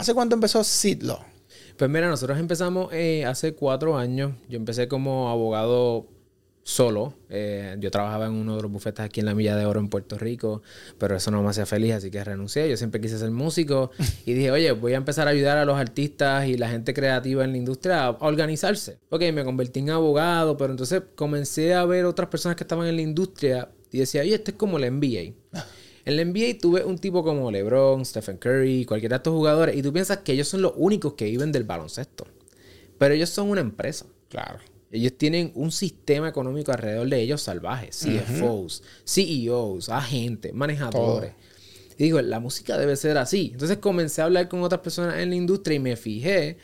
¿Hace cuánto empezó Sidlo? Pues mira, nosotros empezamos eh, hace cuatro años. Yo empecé como abogado solo. Eh, yo trabajaba en uno de los bufetes aquí en la Milla de Oro en Puerto Rico, pero eso no me hacía feliz, así que renuncié. Yo siempre quise ser músico y dije, oye, voy a empezar a ayudar a los artistas y la gente creativa en la industria a organizarse. Ok, me convertí en abogado, pero entonces comencé a ver otras personas que estaban en la industria y decía, oye, esto es como la NBA. En la NBA tuve un tipo como LeBron, Stephen Curry, cualquiera de estos jugadores, y tú piensas que ellos son los únicos que viven del baloncesto. Pero ellos son una empresa. Claro. Ellos tienen un sistema económico alrededor de ellos salvaje. CFOs, CEOs, agentes, manejadores. Y digo, la música debe ser así. Entonces comencé a hablar con otras personas en la industria y me fijé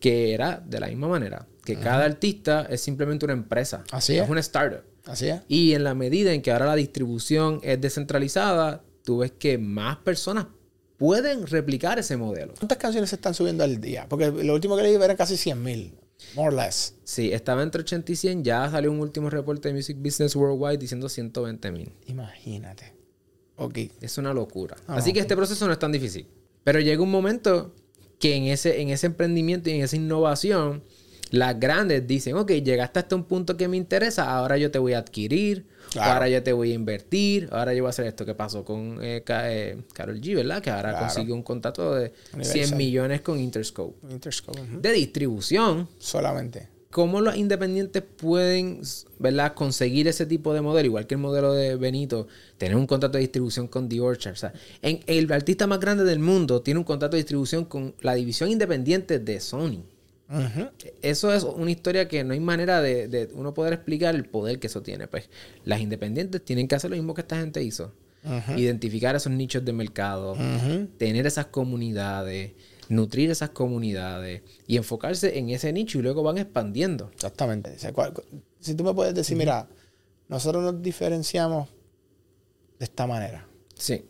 que era de la misma manera. Que cada artista es simplemente una empresa. Así es. Es una startup. Así es. Y en la medida en que ahora la distribución es descentralizada, tú ves que más personas pueden replicar ese modelo. ¿Cuántas canciones se están subiendo al día? Porque lo último que leí era casi 100 mil. More or less. Sí, estaba entre 80 y 100. Ya salió un último reporte de Music Business Worldwide diciendo 120 mil. Imagínate. Ok. Es una locura. Ah, Así que este proceso no es tan difícil. Pero llega un momento que en ese, en ese emprendimiento y en esa innovación, las grandes dicen, ok, llegaste hasta un punto que me interesa, ahora yo te voy a adquirir, Claro. ahora yo te voy a invertir, ahora yo voy a hacer esto que pasó con eh, Ka- eh, Carol G, ¿verdad? Que ahora Claro. consiguió un contrato de Universal. 100 millones con Interscope. Interscope. De distribución, Solamente. ¿Cómo los independientes pueden, ¿verdad? conseguir ese tipo de modelo? Igual que el modelo de Benito, tener un contrato de distribución con The Orchard. O sea, en- el artista más grande del mundo tiene un contrato de distribución con la división independiente de Sony. Eso es una historia que no hay manera de, de uno poder explicar el poder que eso tiene. Pues las independientes tienen que hacer lo mismo que esta gente hizo. Identificar esos nichos de mercado, tener esas comunidades, nutrir esas comunidades y enfocarse en ese nicho y luego van expandiendo. Exactamente. Si tú me puedes decir, mira, nosotros nos diferenciamos de esta manera. Sí.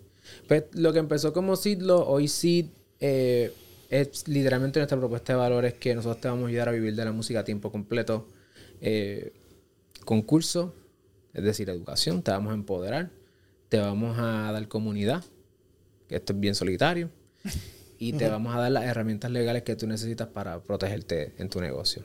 Pues lo que empezó como Sidlo, hoy Sid eh, es literalmente nuestra propuesta de valores que nosotros te vamos a ayudar a vivir de la música a tiempo completo. Eh, concurso, es decir, educación, te vamos a empoderar, te vamos a dar comunidad, que esto es bien solitario, y te vamos a dar las herramientas legales que tú necesitas para protegerte en tu negocio.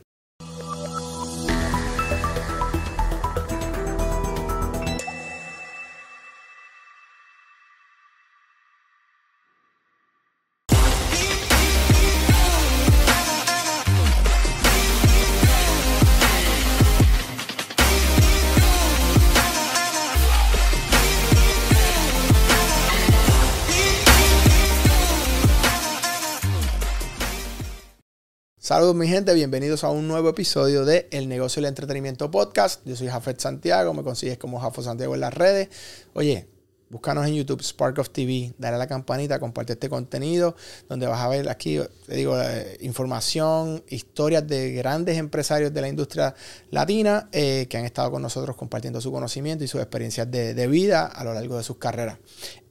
Saludos mi gente, bienvenidos a un nuevo episodio de El Negocio del Entretenimiento Podcast. Yo soy Jafet Santiago, me consigues como Jafo Santiago en las redes. Oye, búscanos en YouTube, Spark of TV, dale a la campanita, comparte este contenido, donde vas a ver aquí, te digo, eh, información, historias de grandes empresarios de la industria latina eh, que han estado con nosotros compartiendo su conocimiento y sus experiencias de, de vida a lo largo de sus carreras.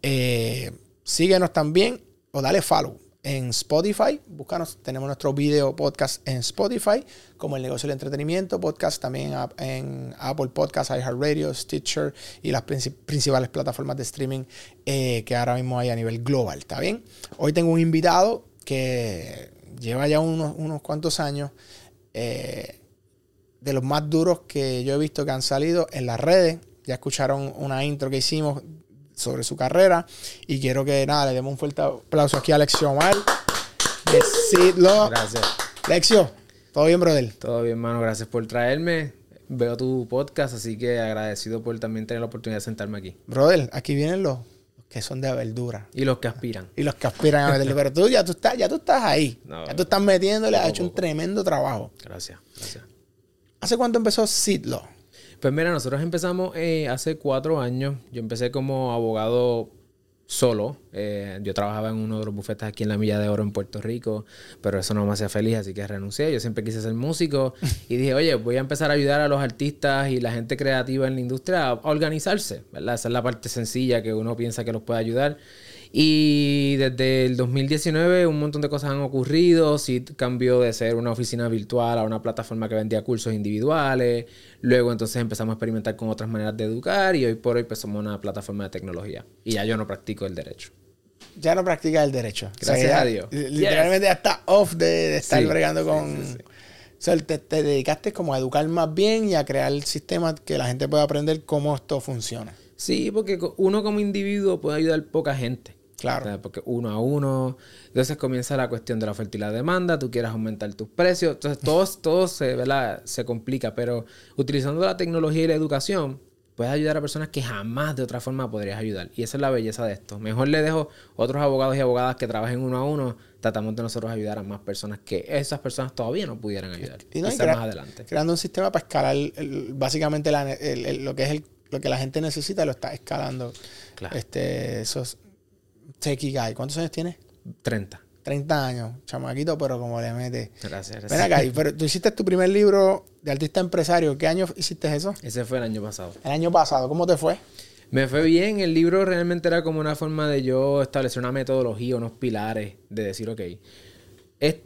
Eh, síguenos también o dale follow en Spotify. Búscanos, tenemos nuestro video podcast en Spotify, como el negocio del entretenimiento, podcast también en, App- en Apple Podcasts, iHeartRadio, Stitcher y las princi- principales plataformas de streaming eh, que ahora mismo hay a nivel global. ¿Está bien? Hoy tengo un invitado que lleva ya unos, unos cuantos años. eh, de los más duros que yo he visto que han salido en las redes. Ya escucharon una intro que hicimos sobre su carrera. Y quiero que nada, le demos un fuerte aplauso aquí a Alexio Omar. De Sidlo. Gracias. Alexio, ¿todo bien, brother? Todo bien, hermano. Gracias por traerme. Veo tu podcast, así que agradecido por también tener la oportunidad de sentarme aquí. Brother, aquí vienen los, que son de verdura. Y los que aspiran. Y los que aspiran a meterle. Pero tú ya tú estás, ya tú estás ahí. No, ya tú estás metiéndole, has hecho un tremendo trabajo. Gracias, gracias. ¿Hace cuánto empezó Sidlo? Pues mira, nosotros empezamos eh, hace cuatro años. Yo empecé como abogado solo. Eh, yo trabajaba en uno de los bufetes aquí en la Milla de Oro en Puerto Rico, pero eso no me hacía feliz, así que renuncié. Yo siempre quise ser músico y dije, oye, voy a empezar a ayudar a los artistas y la gente creativa en la industria a organizarse. Esa es la parte sencilla que uno piensa que los puede ayudar. Y desde el 2019 un montón de cosas han ocurrido. Sí cambió de ser una oficina virtual a una plataforma que vendía cursos individuales. Luego entonces empezamos a experimentar con otras maneras de educar y hoy por hoy pues somos una plataforma de tecnología. Y ya yo no practico el derecho. ya no practicas el derecho. Gracias a Dios. Literalmente ya está off de, estar bregando con... o sea, te, te, dedicaste como a educar más bien y a crear el sistema que la gente pueda aprender cómo esto funciona. Sí, porque uno como individuo puede ayudar poca gente. Claro. porque uno a uno. Entonces comienza la cuestión de la oferta y la demanda. Tú quieres aumentar tus precios. Entonces todo, todo se, se complica. Pero utilizando la tecnología y la educación, puedes ayudar a personas que jamás de otra forma podrías ayudar. Y esa es la belleza de esto. Mejor le dejo otros abogados y abogadas que trabajen uno a uno. Tratamos de nosotros ayudar a más personas que esas personas todavía no pudieran ayudar. Y, no, más adelante. Creando un sistema para escalar básicamente lo que es lo que la gente necesita, lo está escalando. Claro. Este, esos Techie Guy. ¿Cuántos años tienes? 30. 30 años, chamaquito, pero como le mete. Gracias, gracias. Ven acá, pero tú hiciste tu primer libro de artista empresario. ¿Qué año hiciste eso? Ese fue el año pasado. El año pasado, ¿cómo te fue? Me fue bien. El libro realmente era como una forma de yo establecer una metodología, unos pilares de decir, ok,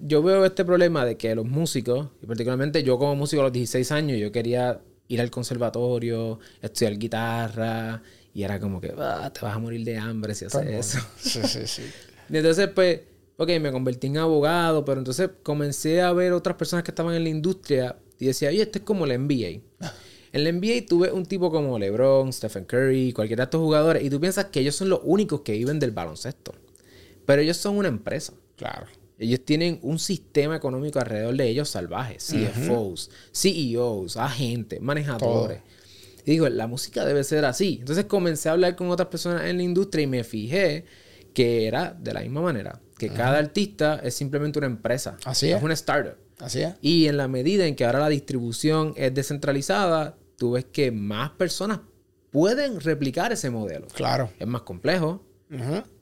yo veo este problema de que los músicos, y particularmente yo como músico a los 16 años, yo quería ir al conservatorio, estudiar guitarra y era como que, ah, te vas a morir de hambre si haces eso. Sí, sí, sí. Y entonces, pues, ok, me convertí en abogado, pero entonces comencé a ver otras personas que estaban en la industria y decía, oye, este es como la NBA. En la NBA tuve un tipo como LeBron, Stephen Curry, cualquiera de estos jugadores, y tú piensas que ellos son los únicos que viven del baloncesto. Pero ellos son una empresa. Claro. Ellos tienen un sistema económico alrededor de ellos salvaje. CFOs, CEOs, agentes, manejadores. Y digo, la música debe ser así. Entonces comencé a hablar con otras personas en la industria y me fijé que era de la misma manera. Que cada artista es simplemente una empresa. Así es. Es una startup. Así es. Y en la medida en que ahora la distribución es descentralizada, tú ves que más personas pueden replicar ese modelo. Claro. Es más complejo,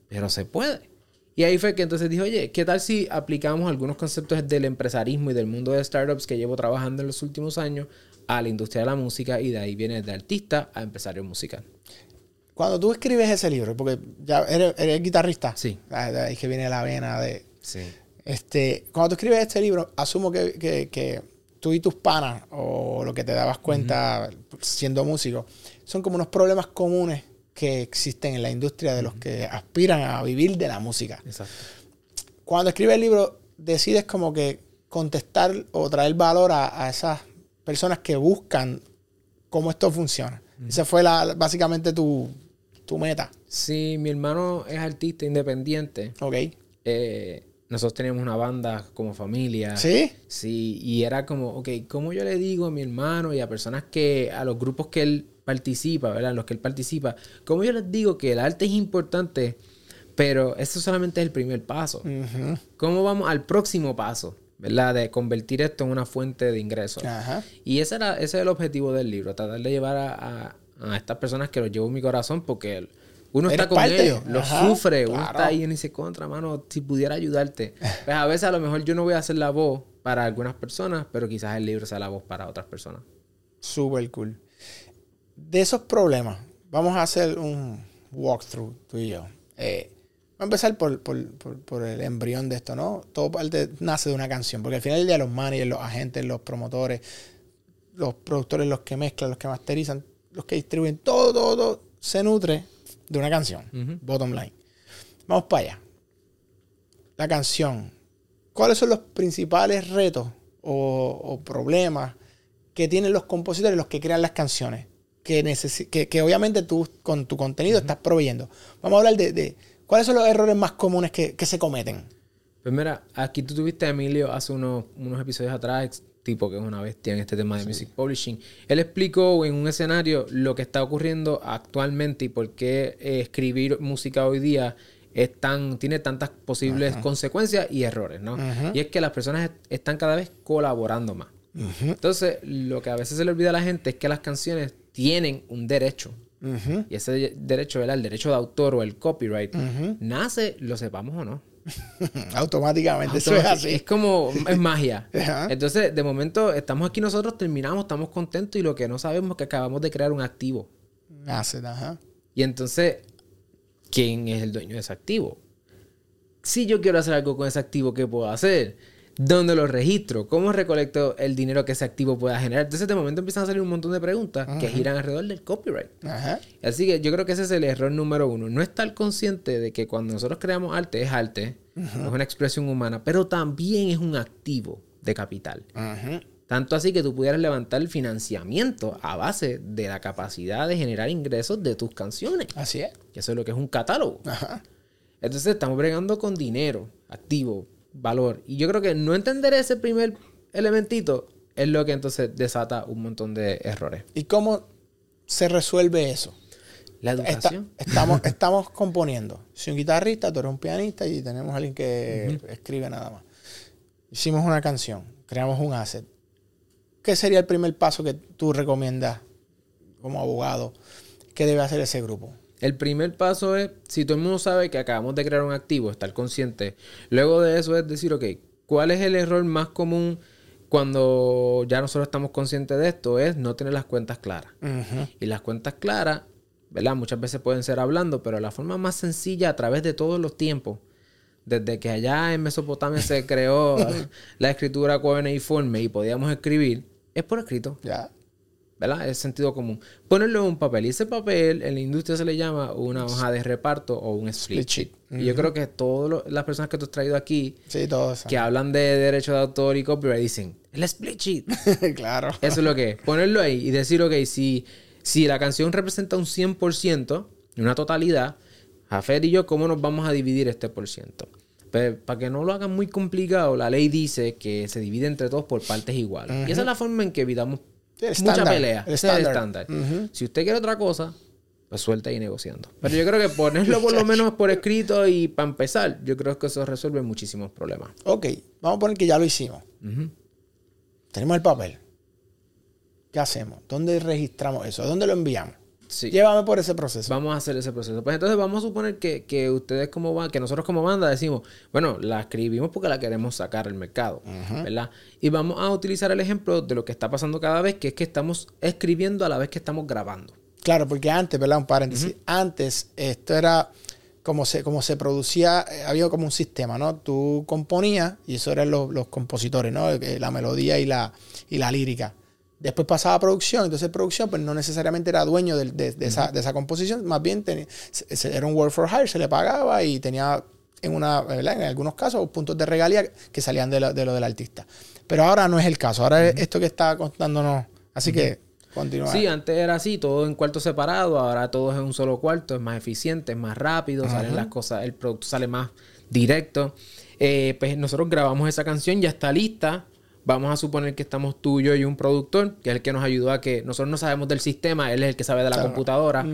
pero se puede. Y ahí fue que entonces dije, oye, ¿qué tal si aplicamos algunos conceptos del empresarismo y del mundo de startups que llevo trabajando en los últimos años a la industria de la música y de ahí viene de artista a empresario musical. Cuando tú escribes ese libro, porque ya eres, guitarrista, sí. Ah, de ahí que viene la vena de... Sí. Este, cuando tú escribes este libro, asumo que, tú y tus panas, o lo que te dabas cuenta siendo músico, son como unos problemas comunes que existen en la industria de los que aspiran a vivir de la música. Exacto. Cuando escribes el libro, decides como que contestar o traer valor a esas personas que buscan cómo esto funciona. Esa fue la, básicamente tu, meta. Sí, mi hermano es artista independiente. Ok. Eh, nosotros teníamos una banda como familia. ¿Sí? Sí, y era como, ok, ¿cómo yo le digo a mi hermano y a personas que, a los grupos que él participa, ¿verdad? Los que él participa, ¿cómo yo les digo que el arte es importante, pero eso solamente es el primer paso? ¿Cómo vamos al próximo paso? ¿Verdad? De convertir esto en una fuente de ingresos. Y ese, era, ese es el objetivo del libro, tratar de llevar a, estas personas que los llevo en mi corazón porque uno está con ellos, lo sufre, uno está ahí y dice, contra, mano, si pudiera ayudarte. Pues a veces a lo mejor yo no voy a hacer la voz para algunas personas, pero quizás el libro sea la voz para otras personas. Súper cool. De esos problemas, vamos a hacer un walkthrough tú y yo. Eh, a empezar por, el embrión de esto, ¿no? Todo parte, nace de una canción, porque al final del día los managers, los agentes, los promotores, los productores, los que mezclan, los que masterizan, los que distribuyen, todo, todo, se nutre de una canción. Bottom line. Vamos para allá. La canción. ¿Cuáles son los principales retos o, problemas que tienen los compositores, los que crean las canciones? Que, que, obviamente tú con tu contenido estás proveyendo. Vamos a hablar de ¿Cuáles son los errores más comunes que, se cometen? Pues mira, aquí tú tuviste a Emilio hace unos, episodios atrás, tipo que es una bestia en este tema de music publishing. Él explicó en un escenario lo que está ocurriendo actualmente y por qué eh, escribir música hoy día es tan, tiene tantas posibles consecuencias y errores, ¿no? Y es que las personas están cada vez colaborando más. Entonces, lo que a veces se le olvida a la gente es que las canciones tienen un derecho. Y ese derecho, ¿verdad? el derecho de autor o el copyright, nace, lo sepamos o no. Automáticamente, eso es así. Es como, es magia. Entonces, de momento, estamos aquí nosotros, terminamos, estamos contentos y lo que no sabemos es que acabamos de crear un activo. Nace, ajá. Y entonces, ¿quién es el dueño de ese activo? Si yo quiero hacer algo con ese activo, ¿qué puedo hacer? ¿Dónde lo registro? ¿Cómo recolecto el dinero que ese activo pueda generar? Entonces, de momento empiezan a salir un montón de preguntas que giran alrededor del copyright. Ajá. Así que yo creo que ese es el error número uno. No estar consciente de que cuando nosotros creamos arte, es arte, es una expresión humana, pero también es un activo de capital. Tanto así que tú pudieras levantar el financiamiento a base de la capacidad de generar ingresos de tus canciones. Así es. Que eso es lo que es un catálogo. Entonces estamos bregando con dinero, activo, valor. Y yo creo que no entender ese primer elementito es lo que entonces desata un montón de errores. ¿Y cómo se resuelve eso? La Está- educación. estamos, estamos componiendo. Soy un guitarrista, tú eres un pianista y tenemos a alguien que escribe nada más. Hicimos una canción, creamos un asset. ¿Qué sería el primer paso que tú recomiendas como abogado que debe hacer ese grupo? El primer paso es, si todo el mundo sabe que acabamos de crear un activo, estar consciente. Luego de eso es decir, ok, ¿cuál es el error más común cuando ya nosotros estamos conscientes de esto? Es no tener las cuentas claras. Y las cuentas claras, ¿verdad? Muchas veces pueden ser hablando, pero la forma más sencilla a través de todos los tiempos, desde que allá en Mesopotamia se creó la escritura cuneiforme y podíamos escribir, es por escrito, Ya. ¿Verdad? Es sentido común. Ponerlo en un papel. Y ese papel en la industria se le llama una hoja de reparto o un split sheet. Y yo creo que todas las personas que tú has traído aquí Sí, que hablan de derecho de autor y copyright dicen, el split sheet. claro. Eso es lo que es. Ponerlo ahí y decir, ok, si, si la canción representa un 100%, una totalidad, Jafet y yo, ¿cómo nos vamos a dividir este por ciento? Pero para que no lo hagan muy complicado, la ley dice que se divide entre todos por partes iguales. Y esa es la forma en que evitamos el mucha pelea. el Ese es el estándar. Si usted quiere otra cosa, pues suelta ahí negociando. Pero yo creo que ponerlo por lo menos por escrito y para empezar, yo creo que eso resuelve muchísimos problemas. Ok, vamos a poner que ya lo hicimos. Tenemos el papel. ¿Qué hacemos? ¿Dónde registramos eso? ¿Dónde lo enviamos? Sí. Llévame por ese proceso. Vamos a hacer ese proceso. Pues entonces vamos a suponer que, que ustedes como van, que nosotros como banda decimos, bueno, la escribimos porque la queremos sacar al mercado, ¿verdad? Y vamos a utilizar el ejemplo de lo que está pasando cada vez, que es que estamos escribiendo a la vez que estamos grabando. Claro, porque antes, ¿verdad? Un paréntesis. Antes esto era como se, como se producía, eh, había como un sistema, ¿no? Tú componías y eso eran los, los compositores, ¿no? Eh, La melodía y la, y la lírica. Después pasaba a producción, entonces producción pues no necesariamente era dueño de, de esa, de esa composición, más bien tenía- era un work for hire, se le pagaba y tenía en, una, ¿verdad? en algunos casos puntos de regalía que salían de lo, de lo del artista. Pero ahora no es el caso, ahora es esto que está contándonos. Así que continúa. Sí, antes era así, todo en cuartos separados, ahora todo es en un solo cuarto, es más eficiente, es más rápido, salen las cosas, el producto sale más directo. Eh, pues nosotros grabamos esa canción, ya está lista. Vamos a suponer que estamos tú, yo y un productor, que es el que nos ayudó a que nosotros no sabemos del sistema, él es el que sabe de la Claro. computadora,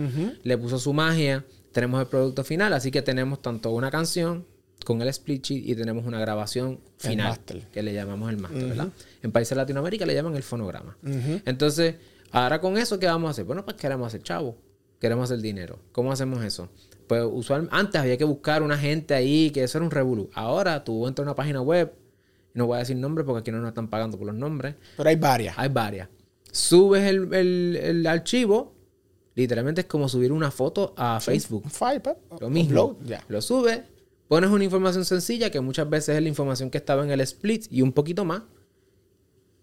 le puso su magia, tenemos el producto final, así que tenemos tanto una canción con el split sheet y tenemos una grabación final, que le llamamos el máster, ¿verdad? En países de Latinoamérica le llaman el fonograma. Entonces, ahora con eso, ¿qué vamos a hacer? Bueno, pues queremos hacer chavo, queremos hacer dinero. ¿Cómo hacemos eso? Pues usualmente, antes había que buscar una gente ahí, que eso era un revolú. Ahora tú entras a una página web, no voy a decir nombres porque aquí no nos están pagando por los nombres, Pero hay varias. hay varias. Subes el, el- el archivo, literalmente es como subir una foto a Facebook. File, pues, Lo mismo. upload. Lo subes, pones una información sencilla que muchas veces es la información que estaba en el split y un poquito más.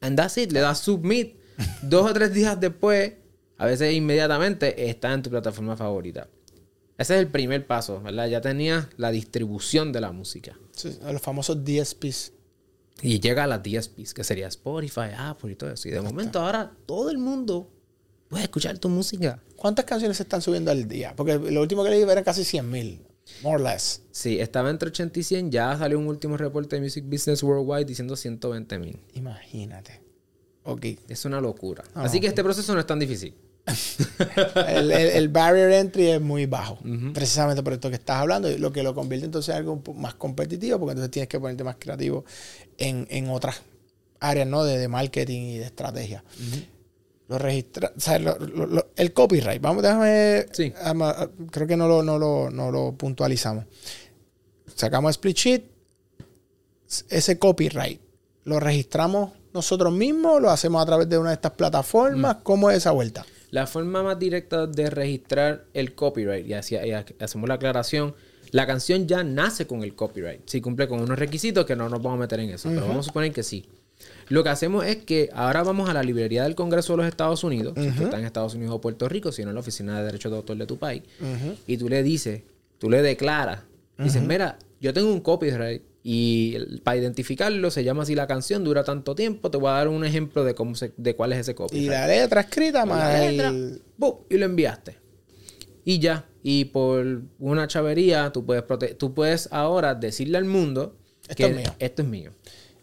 And that's it. Le das submit. Dos o tres días después, a veces inmediatamente, está en tu plataforma favorita. Ese es el primer paso, ¿verdad? Ya tenías la distribución de la música. Sí, Los famosos DSPs. Y llega a las DSPs, que sería Spotify, Apple y todo eso. Y de momento ahora todo el mundo puede escuchar tu música. ¿Cuántas canciones se están subiendo al día? Porque lo último que leí eran casi 100 mil. More or less. Sí, estaba entre 80 y 100. Ya salió un último reporte de Music Business Worldwide diciendo 120 mil. Imagínate. Ok. Es una locura. Así que este proceso no es tan difícil. El, el- el barrier entry es muy bajo. Precisamente por esto que estás hablando. Lo que lo convierte entonces en algo más competitivo, porque entonces tienes que ponerte más creativo en, en otras áreas, ¿no? De, de marketing y de estrategia. Lo registra, o sea, lo- lo- lo- el copyright. Vamos, déjame. Sí. ama- creo que no lo, no, lo, no lo puntualizamos. Sacamos split sheet. Ese copyright. ¿Lo registramos nosotros mismos? ¿Lo hacemos a través de una de estas plataformas? ¿Cómo es esa vuelta? La forma más directa de registrar el copyright, y, así- y hacemos la aclaración, La canción ya nace con el copyright. Si cumple con unos requisitos que no nos vamos a meter en eso. Pero vamos a suponer que sí. Lo que hacemos es que ahora vamos a la librería del Congreso de los Estados Unidos, si tú estás en Estados Unidos o Puerto Rico, si no en la Oficina de Derechos de Autor de tu país, y tú le dices, tú le declaras, dices, mira, yo tengo un copyright y para identificarlo se llama así la canción, dura tanto tiempo, te voy a dar un ejemplo de cómo se, de cuál es ese copyright. Y la letra escrita más la letra, y lo enviaste. Y ya. Y por una chavería, tú puedes, prote- tú puedes ahora decirle al mundo Esto que es mío. esto es mío.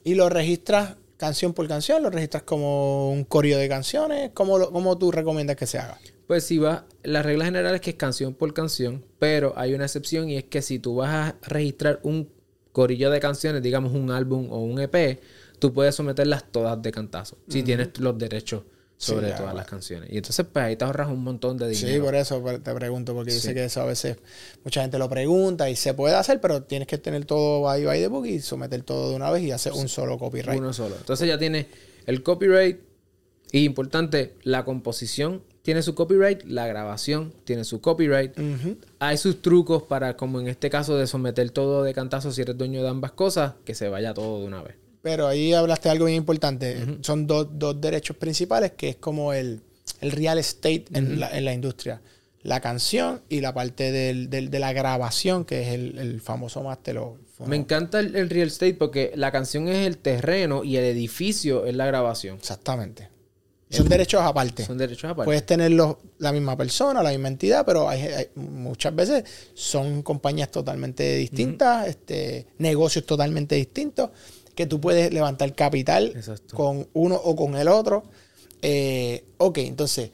Y lo registras canción por canción, lo registras como un coreo de canciones. ¿Cómo, lo- cómo tú recomiendas que se haga? Pues si vas, la regla general es que es canción por canción, pero hay una excepción y es que si tú vas a registrar un corillo de canciones, digamos un álbum o un EP, tú puedes someterlas todas de cantazo, si tienes los derechos sobre todas bueno. las canciones. Y entonces pues ahí te ahorras un montón de Sí, dinero. por eso te pregunto, porque yo Sí. sé que eso a veces mucha gente lo pregunta y se puede hacer, pero tienes que tener todo ahí by the book y someter todo de una vez y hacer un solo copyright. Uno solo. Entonces ya tiene el copyright y importante, la composición tiene su copyright, la grabación tiene su copyright. Hay sus trucos para, como en este caso, de someter todo de cantazo si eres dueño de ambas cosas, que se vaya todo de una vez. Pero ahí hablaste de algo bien importante. Son dos, dos derechos principales que es como el, el real estate en, la, en la industria. La canción y la parte del- del- de la grabación, que es el, el famoso máster o Me encanta el, el real estate porque la canción es el terreno y el edificio es la grabación. Exactamente. Son derechos aparte. Son derechos aparte. Puedes tenerlos la misma persona, la misma entidad, pero hay, hay- muchas veces son compañías totalmente distintas, este, negocios totalmente distintos, que tú puedes levantar capital Exacto. con uno o con el otro. Eh, ok, entonces,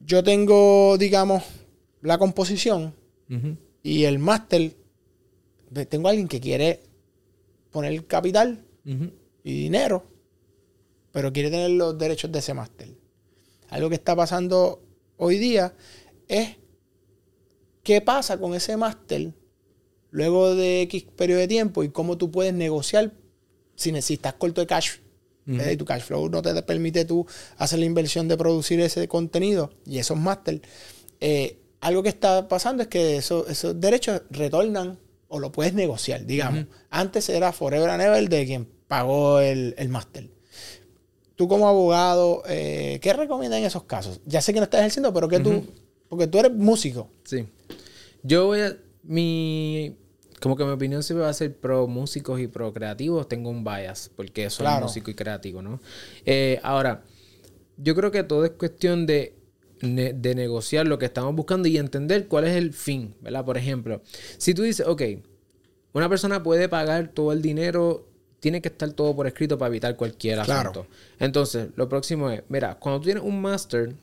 yo tengo, digamos, la composición y el máster. Tengo alguien que quiere poner capital y dinero, pero quiere tener los derechos de ese máster. Algo que está pasando hoy día es qué pasa con ese máster luego de X periodo de tiempo y cómo tú puedes negociar si necesitas corto de cash. ¿verdad? Y tu cash flow no te permite tú hacer la inversión de producir ese contenido y esos máster. Eh, algo que está pasando es que eso- esos derechos retornan o lo puedes negociar, digamos. Antes era Forever and Ever de quien pagó el, el máster. Tú como abogado, eh, ¿qué recomiendas en esos casos? Ya sé que no estás ejerciendo, pero que tú, porque tú eres músico. Sí. Yo voy a. Mi. Como que mi opinión siempre va a ser pro músicos y pro creativos. Tengo un bias, porque soy Claro. músico y creativo, ¿no? Eh, ahora, yo creo que todo es cuestión de, de negociar lo que estamos buscando y entender cuál es el fin, ¿verdad? Por ejemplo, si tú dices, ok, una persona puede pagar todo el dinero, tiene que estar todo por escrito para evitar cualquier Claro. asunto. Entonces, lo próximo es, mira, cuando tú tienes un máster,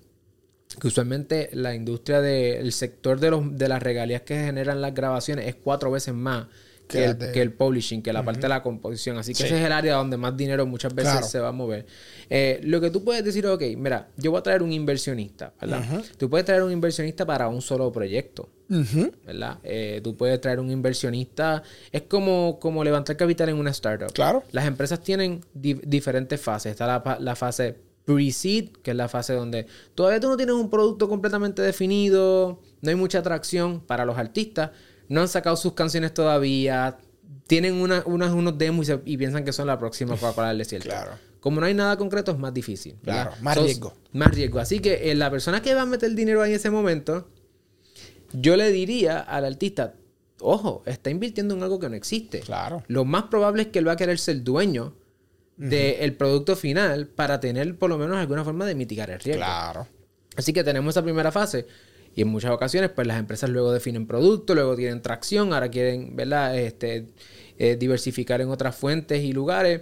que usualmente la industria del sector de, los, de las regalías que generan las grabaciones es cuatro veces más Que el, que el publishing, que la parte de la composición. Así que Sí. ese es el área donde más dinero muchas veces Claro. se va a mover. Eh, lo que tú puedes decir, ok, mira, yo voy a traer un inversionista, ¿verdad? Tú puedes traer un inversionista para un solo proyecto. ¿verdad? Eh, tú puedes traer un inversionista. Es como, como levantar capital en una startup. Claro. Las empresas tienen di- diferentes fases. Está la fase pre-seed, que es la fase donde todavía tú no tienes un producto completamente definido, no hay mucha atracción para los artistas, no han sacado sus canciones todavía, tienen una- unas- unos demos y, se- y piensan que son la próxima Coca-Cola del desierto. Claro. Como no hay nada concreto, es más difícil. ¿verdad? Claro, más riesgo. Más riesgo. Así que eh, la persona que va a meter dinero ahí en ese momento, yo le diría al artista, ojo, está invirtiendo en algo que no existe. Claro. Lo más probable es que él va a querer ser dueño del producto final para tener por lo menos alguna forma de mitigar el riesgo. Claro. Así que tenemos esa primera fase. Y en muchas ocasiones, pues las empresas luego definen producto, luego tienen tracción, ahora quieren, ¿verdad? Este, eh, diversificar en otras fuentes y lugares.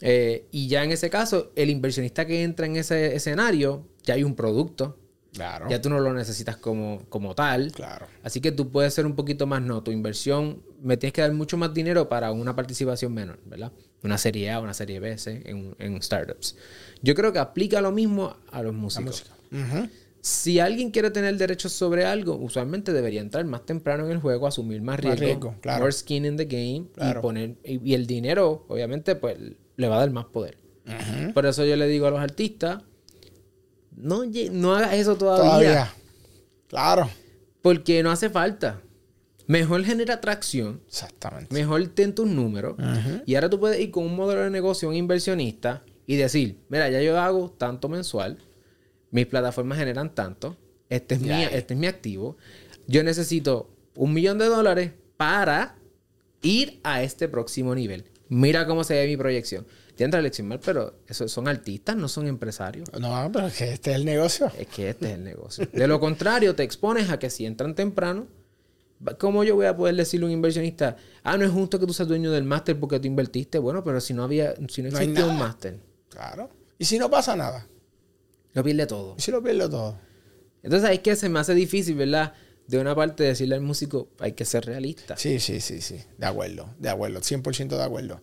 Eh, y ya en ese caso, el inversionista que entra en ese escenario, ya hay un producto. Claro. Ya tú no lo necesitas como, como tal. Claro. Así que tú puedes ser un poquito más, no, tu inversión, me tienes que dar mucho más dinero para una participación menor, ¿verdad? Una serie A, una serie B, ¿sí? en, en startups. Yo creo que aplica lo mismo a los músicos. Ujú. Si alguien quiere tener derechos sobre algo, usualmente debería entrar más temprano en el juego, asumir más riesgo, riesgo, claro. more skin in the game Claro. y poner y, y el dinero, obviamente, pues le va a dar más poder. Por eso yo le digo a los artistas, no, no hagas eso todavía, Todavía. Claro. porque no hace falta. mejor genera atracción, Exactamente. mejor ten tus números. Y ahora tú puedes ir con un modelo de negocio, un inversionista, y decir, mira, ya yo hago tanto mensual, mis plataformas generan tanto, este es, mi, este es mi activo, yo necesito un millón de dólares para ir a este próximo nivel. Mira cómo se ve mi proyección. Ya entra lección mal, pero son artistas, no son empresarios. No, pero es que este es el negocio. Es que este es el negocio. De lo contrario, te expones a que si entran temprano, ¿cómo yo voy a poder decirle a un inversionista, ah, no es justo que tú seas dueño del máster porque tú invertiste? Bueno, pero si no había, si no existía un máster, Claro. ¿Y si no pasa nada? Lo pierde todo. ¿Y si lo pierdo todo? Entonces ahí es que se me hace difícil, ¿verdad? De una parte decirle al músico, hay que ser realista. Sí, sí, sí, sí. De acuerdo, de acuerdo, 100% de acuerdo.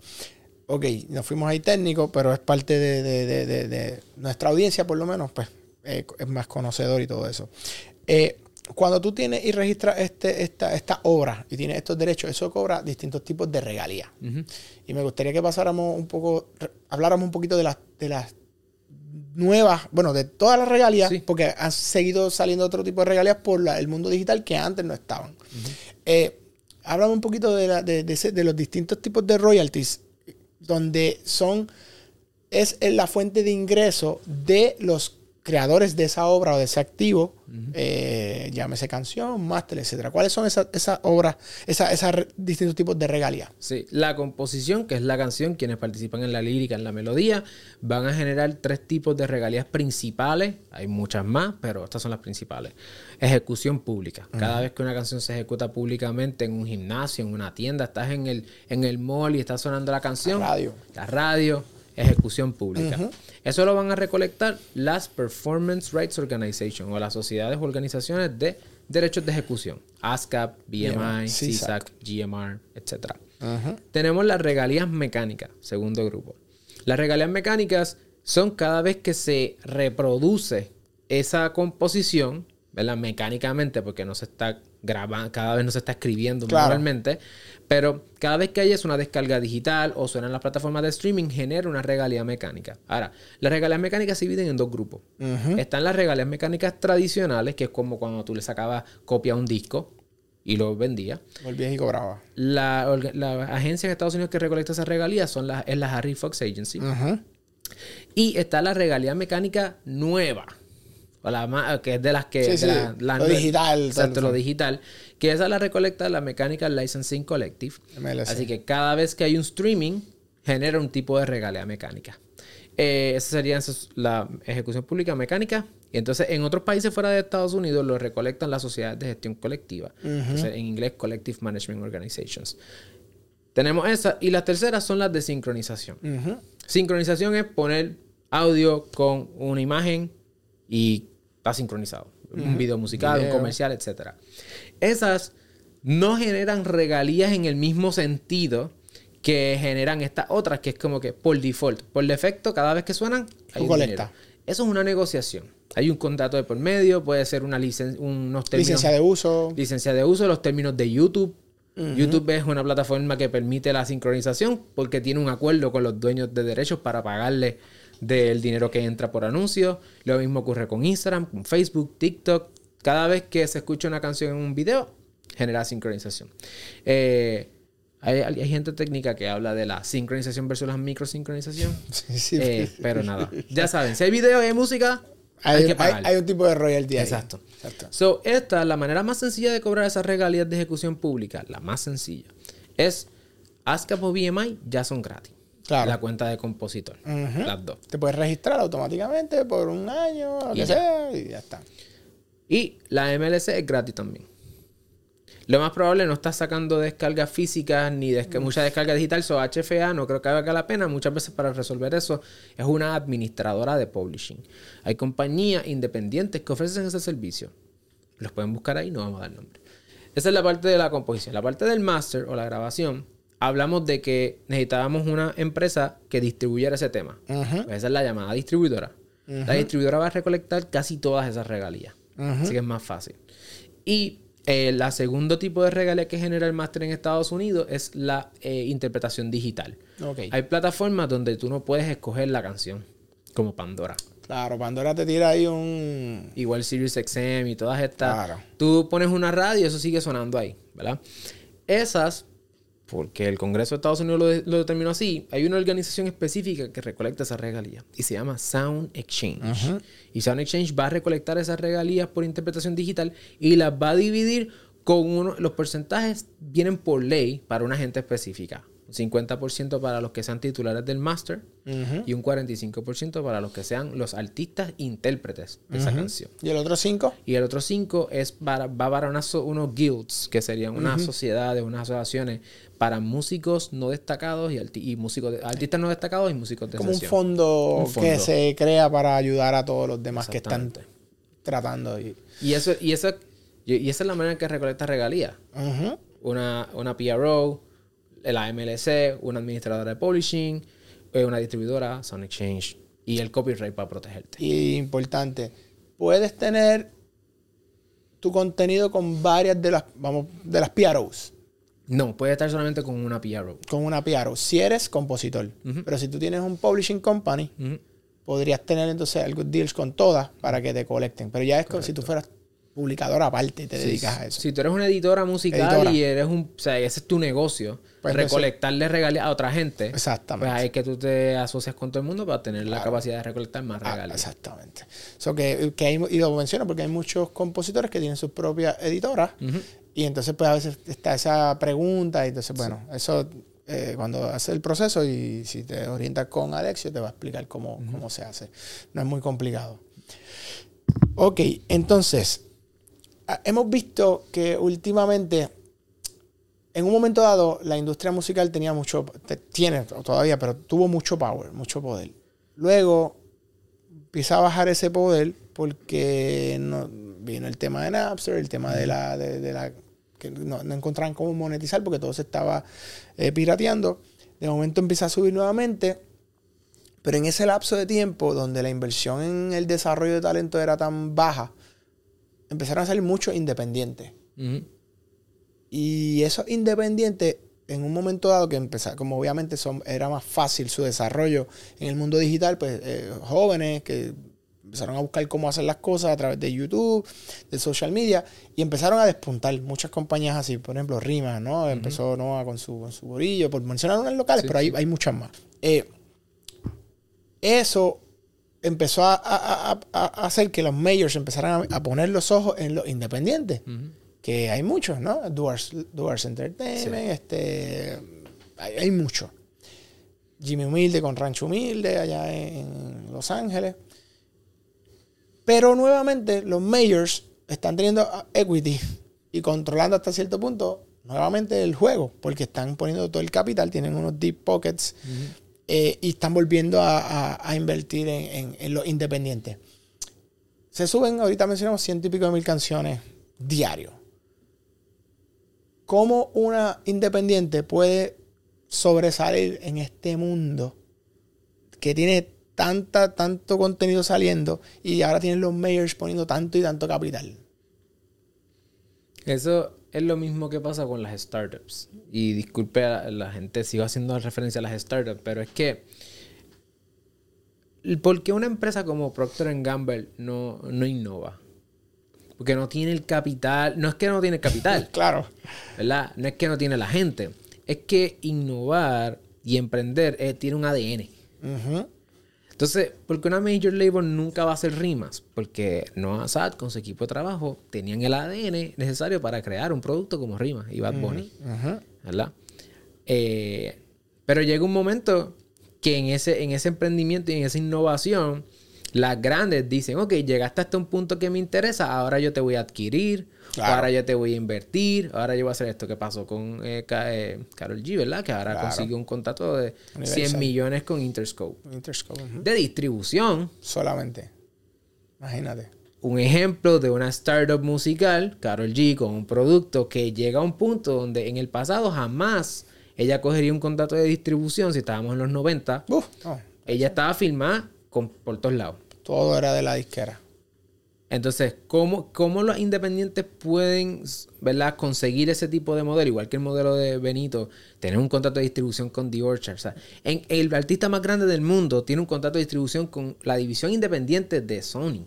Ok, nos fuimos ahí técnicos, pero es parte de, de- de- nuestra audiencia, por lo menos, pues eh, es más conocedor y todo eso. Eh, cuando tú tienes y registras este, esta, esta obra y tienes estos derechos, eso cobra distintos tipos de regalías. Y me gustaría que pasáramos un poco, habláramos un poquito de las, de las nuevas, bueno, de todas las regalías, Sí. porque han seguido saliendo otro tipo de regalías por la- el mundo digital que antes no estaban. Eh, háblame un poquito de, la- de- de ese- de los distintos tipos de royalties, donde son, es la fuente de ingreso de los creadores de esa obra o de ese activo, eh, llámese canción, máster, etcétera. ¿Cuáles son esas, esas obras, esas re- distintos tipos de regalías? Sí, la composición, que es la canción, quienes participan en la lírica, en la melodía, van a generar tres tipos de regalías principales. Hay muchas más, pero estas son las principales. Ejecución pública. Cada vez que una canción se ejecuta públicamente en un gimnasio, en una tienda, estás en el, en el mall y está sonando la canción. La radio. La radio, ejecución pública. Eso lo van a recolectar las Performance Rights Organization o las sociedades o organizaciones de derechos de ejecución. ASCAP, BMI, CSAC, GMR, etc. Tenemos las regalías mecánicas, segundo grupo. Las regalías mecánicas son cada vez que se reproduce esa composición, ¿verdad? Mecánicamente, porque no se está grabando, cada vez no se está escribiendo Claro. manualmente, pero cada vez que hay es una descarga digital o suena en las plataformas de streaming, genera una regalía mecánica. Ahora, las regalías mecánicas se dividen en dos grupos. Están las regalías mecánicas tradicionales, que es como cuando tú le sacabas copia a un disco y lo vendías. Volvías y cobrabas. La, la agencia en Estados Unidos que recolecta esas regalías son las, es la Harry Fox Agency. Y está la regalía mecánica nueva. O la que es de las que. Sí, de sí, la- la lo digital, Exacto, lo digital. Que esa la recolecta la Mechanical Licensing Collective. MLC. Así que cada vez que hay un streaming, genera un tipo de regalía mecánica. Eh, esa sería la ejecución pública mecánica. Y entonces en otros países fuera de Estados Unidos lo recolectan las sociedades de gestión colectiva. Entonces, en inglés, Collective Management Organizations. Tenemos esa. Y las terceras son las de sincronización. Sincronización es poner audio con una imagen y está sincronizado. Un video musical, Video. un comercial, etc. Esas no generan regalías en el mismo sentido que generan estas otras, que es como que por default, por defecto, cada vez que suenan, hay un dinero. Eso es una negociación. Hay un contrato de por medio, puede ser una licen unos términos Licencia de uso. licencia de uso, los términos de YouTube. YouTube es una plataforma que permite la sincronización porque tiene un acuerdo con los dueños de derechos para pagarle del dinero que entra por anuncios. Lo mismo ocurre con Instagram, con Facebook, TikTok. Cada vez que se escucha una canción en un video, genera sincronización. Eh, hay, hay gente técnica que habla de la sincronización versus la microsincronización. Sí, sí. Eh, pero nada, ya saben, si hay video y hay música, hay, hay, que hay- pagar. hay un tipo de royalty ahí. Exacto. Exacto. So, esta, la manera más sencilla de cobrar esas regalías de ejecución pública, la más sencilla, es ASCAP o BMI ya son gratis. Claro. La cuenta de compositor. Las dos. Te puedes registrar automáticamente por un año, lo Y que ya. sea, y ya está. Y la MLC es gratis también. Lo más probable no estás sacando descargas físicas ni desca- mucha descarga digital. So HFA no creo que valga la pena. Muchas veces para resolver eso es una administradora de publishing. Hay compañías independientes que ofrecen ese servicio. Los pueden buscar ahí, no vamos a dar nombre. Esa es la parte de la composición. La parte del master o la grabación, hablamos de que necesitábamos una empresa que distribuyera ese tema. Pues esa es la llamada distribuidora. La distribuidora va a recolectar casi todas esas regalías. Así que es más fácil. Y el la segundo tipo de regalía que genera el máster en Estados Unidos es la eh, interpretación digital. Hay plataformas donde tú no puedes escoger la canción, como Pandora. Claro, Pandora te tira ahí un. Igual Sirius XM y todas estas. Claro. Tú pones una radio y eso sigue sonando ahí. ¿verdad? Esas, porque el Congreso de Estados Unidos lo, de- lo determinó así, hay una organización específica que recolecta esas regalías y se llama Sound Exchange. Y Sound Exchange va a recolectar esas regalías por interpretación digital y las va a dividir con uno, los porcentajes vienen por ley para una gente específica. 50% para los que sean titulares del máster y un 45% para los que sean los artistas intérpretes de esa canción. ¿Y el otro cinco? Y el otro 5 es para, va para unas so- unos guilds, que serían unas sociedades, unas asociaciones para músicos no destacados y, arti- y músicos de- artistas no destacados y músicos de Como un fondo, Un que se crea para ayudar a todos los demás que están tratando. Y... Y, eso, y, eso, y esa es la manera en que recolecta regalías. Una, una PRO, la MLC, una administradora de publishing, eh, una distribuidora, Sound Exchange y el copyright para protegerte. Y importante, puedes tener tu contenido con varias de las, vamos, de las PROs. No, puede estar solamente con una PRO. Con una PRO, si eres compositor. Pero si tú tienes un publishing company, podrías tener entonces algo deals con todas para que te colecten. Pero ya es como si tú fueras publicador aparte y te dedicas a eso. Si tú eres una editora musical Editora. y eres un, o sea, ese es tu negocio, Pues recolectarle regalías a otra gente. Exactamente. Pues ahí es que tú te asocias con todo el mundo para tener la capacidad de recolectar más Ah, regalías. exactamente. So que, que hay, y lo menciono porque hay muchos compositores que tienen sus propias editoras y entonces pues a veces está esa pregunta y entonces bueno, eso eh, cuando hace el proceso y si te orientas con Alexio te va a explicar cómo, cómo se hace. No es muy complicado. Ok, entonces ah, hemos visto que últimamente en un momento dado la industria musical tenía mucho, tiene todavía, pero tuvo mucho power, mucho poder. Luego empieza a bajar ese poder porque no, vino el tema de Napster, el tema de la, de, de la que no, no encontraban cómo monetizar porque todo se estaba eh, pirateando. De momento empieza a subir nuevamente. Pero en ese lapso de tiempo donde la inversión en el desarrollo de talento era tan baja, empezaron a salir muchos independientes. Y esos independientes, en un momento dado que empezaron, como obviamente son, era más fácil su desarrollo en el mundo digital, pues eh, jóvenes que empezaron a buscar cómo hacer las cosas a través de YouTube, de social media, y empezaron a despuntar muchas compañías así, por ejemplo, Rima, ¿no? Empezó Noah con su, con su gorillo, por mencionar unas locales, Sí, pero hay, sí. hay muchas más. Eh, eso empezó a, a- a- a hacer que los majors empezaran a, poner los ojos en los independientes que hay muchos, ¿no? Duars, Duars Entertainment, este, hay, hay muchos. Jimmy Humilde con Rancho Humilde allá en Los Ángeles. Pero nuevamente los majors están teniendo equity y controlando hasta cierto punto nuevamente el juego, porque están poniendo todo el capital, tienen unos deep pockets eh, y están volviendo a, a- a invertir en, en- en los independientes. Se suben, ahorita mencionamos ciento y pico de mil canciones diario. ¿Cómo una independiente puede sobresalir en este mundo que tiene tanta, tanto contenido saliendo y ahora tienen los mayors poniendo tanto y tanto capital? Eso es lo mismo que pasa con las startups. Y disculpe a la gente, sigo haciendo referencia a las startups, pero es que. ¿Por qué una empresa como Procter Gamble no, no innova? Porque no tiene el capital. No es que no tiene el capital, Claro. ¿verdad? No es que no tiene la gente. Es que innovar y emprender eh, tiene un ADN. Entonces, ¿por qué una major label nunca va a hacer rimas? Porque Noah Sad con su equipo de trabajo tenían el ADN necesario para crear un producto como Rimas y Bad Bunny. ¿verdad? Eh, pero llega un momento que en ese, en ese emprendimiento y en esa innovación, las grandes dicen, ok, llegaste hasta un punto que me interesa, ahora yo te voy a adquirir, Claro. ahora yo te voy a invertir, ahora yo voy a hacer esto que pasó con eh, Ka- eh, Carol G, ¿verdad? Que ahora Claro. consiguió un contrato de Universal. 100 millones con Interscope Interscope, de distribución. Solamente. Imagínate. Un ejemplo de una startup musical, Carol G, con un producto que llega a un punto donde en el pasado jamás ella cogería un contrato de distribución, si estábamos en los 90, Uf, no, ella estaba filmada con, por todos lados. todo era de la disquera. Entonces, ¿cómo, cómo los independientes pueden ¿verdad? conseguir ese tipo de modelo? Igual que el modelo de Benito, tener un contrato de distribución con The Orchard. O sea, en- el artista más grande del mundo tiene un contrato de distribución con la división independiente de Sony.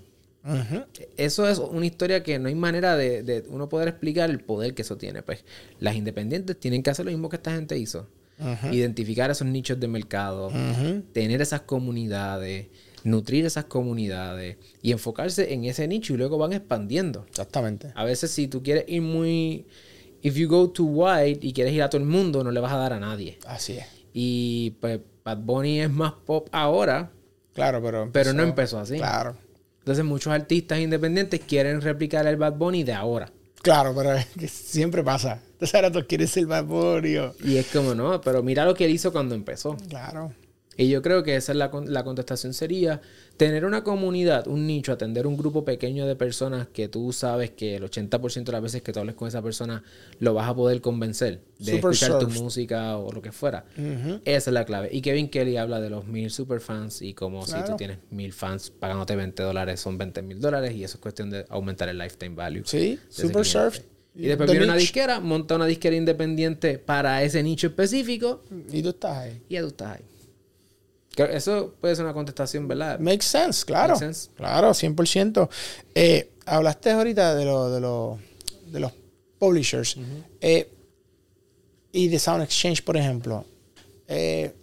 Eso es una historia que no hay manera de, uno poder explicar el poder que eso tiene. Pues las independientes tienen que hacer lo mismo que esta gente hizo. Identificar esos nichos de mercado, tener esas comunidades, nutrir esas comunidades y enfocarse en ese nicho y luego van expandiendo. Exactamente. A veces si tú quieres ir muy... If you go too wide y quieres ir a todo el mundo, no le vas a dar a nadie. Así es. Y pues Bad Bunny es más pop ahora. Claro, pero... pero no empezó así. Claro. Entonces muchos artistas independientes quieren replicar el Bad Bunny de ahora. Claro, pero es que siempre pasa. Entonces ahora tú quieres ser Bad Bunny. Y es como, no, pero mira lo que él hizo cuando empezó. Claro. Y yo creo que esa es la, la, contestación sería tener una comunidad, un nicho, atender un grupo pequeño de personas que tú sabes que el 80% de las veces que tú hables con esa persona lo vas a poder convencer de escuchar tu música o lo que fuera. Esa es la clave. Y Kevin Kelly habla de los mil superfans y como si tú tienes mil fans pagándote 20 dólares son 20 mil dólares y eso es cuestión de aumentar el lifetime value. Sí, Super Surf. Y después viene una disquera, monta una disquera independiente para ese nicho específico. Y tú estás ahí. Y tú estás ahí. Eso puede ser una contestación, ¿verdad? Makes sense, claro. Claro, 100%. Eh, hablaste ahorita de, lo, de, de los publishers eh, y de Sound Exchange, por ejemplo. Eh,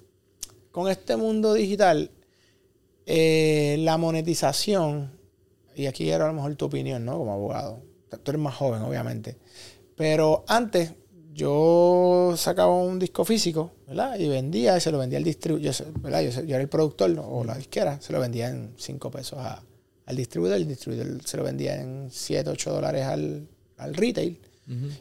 con este mundo digital, la monetización, y aquí quiero a lo mejor tu opinión, ¿no? Como abogado. Tú eres más joven, obviamente. Pero antes, yo sacaba un disco físico, ¿verdad? Y vendía, y se lo vendía al distribuidor, ¿verdad? Yo, era el productor o la disquera, se lo vendía en 5 pesos al distribuidor, el distribuidor se lo vendía en 7, 8 dólares al, retail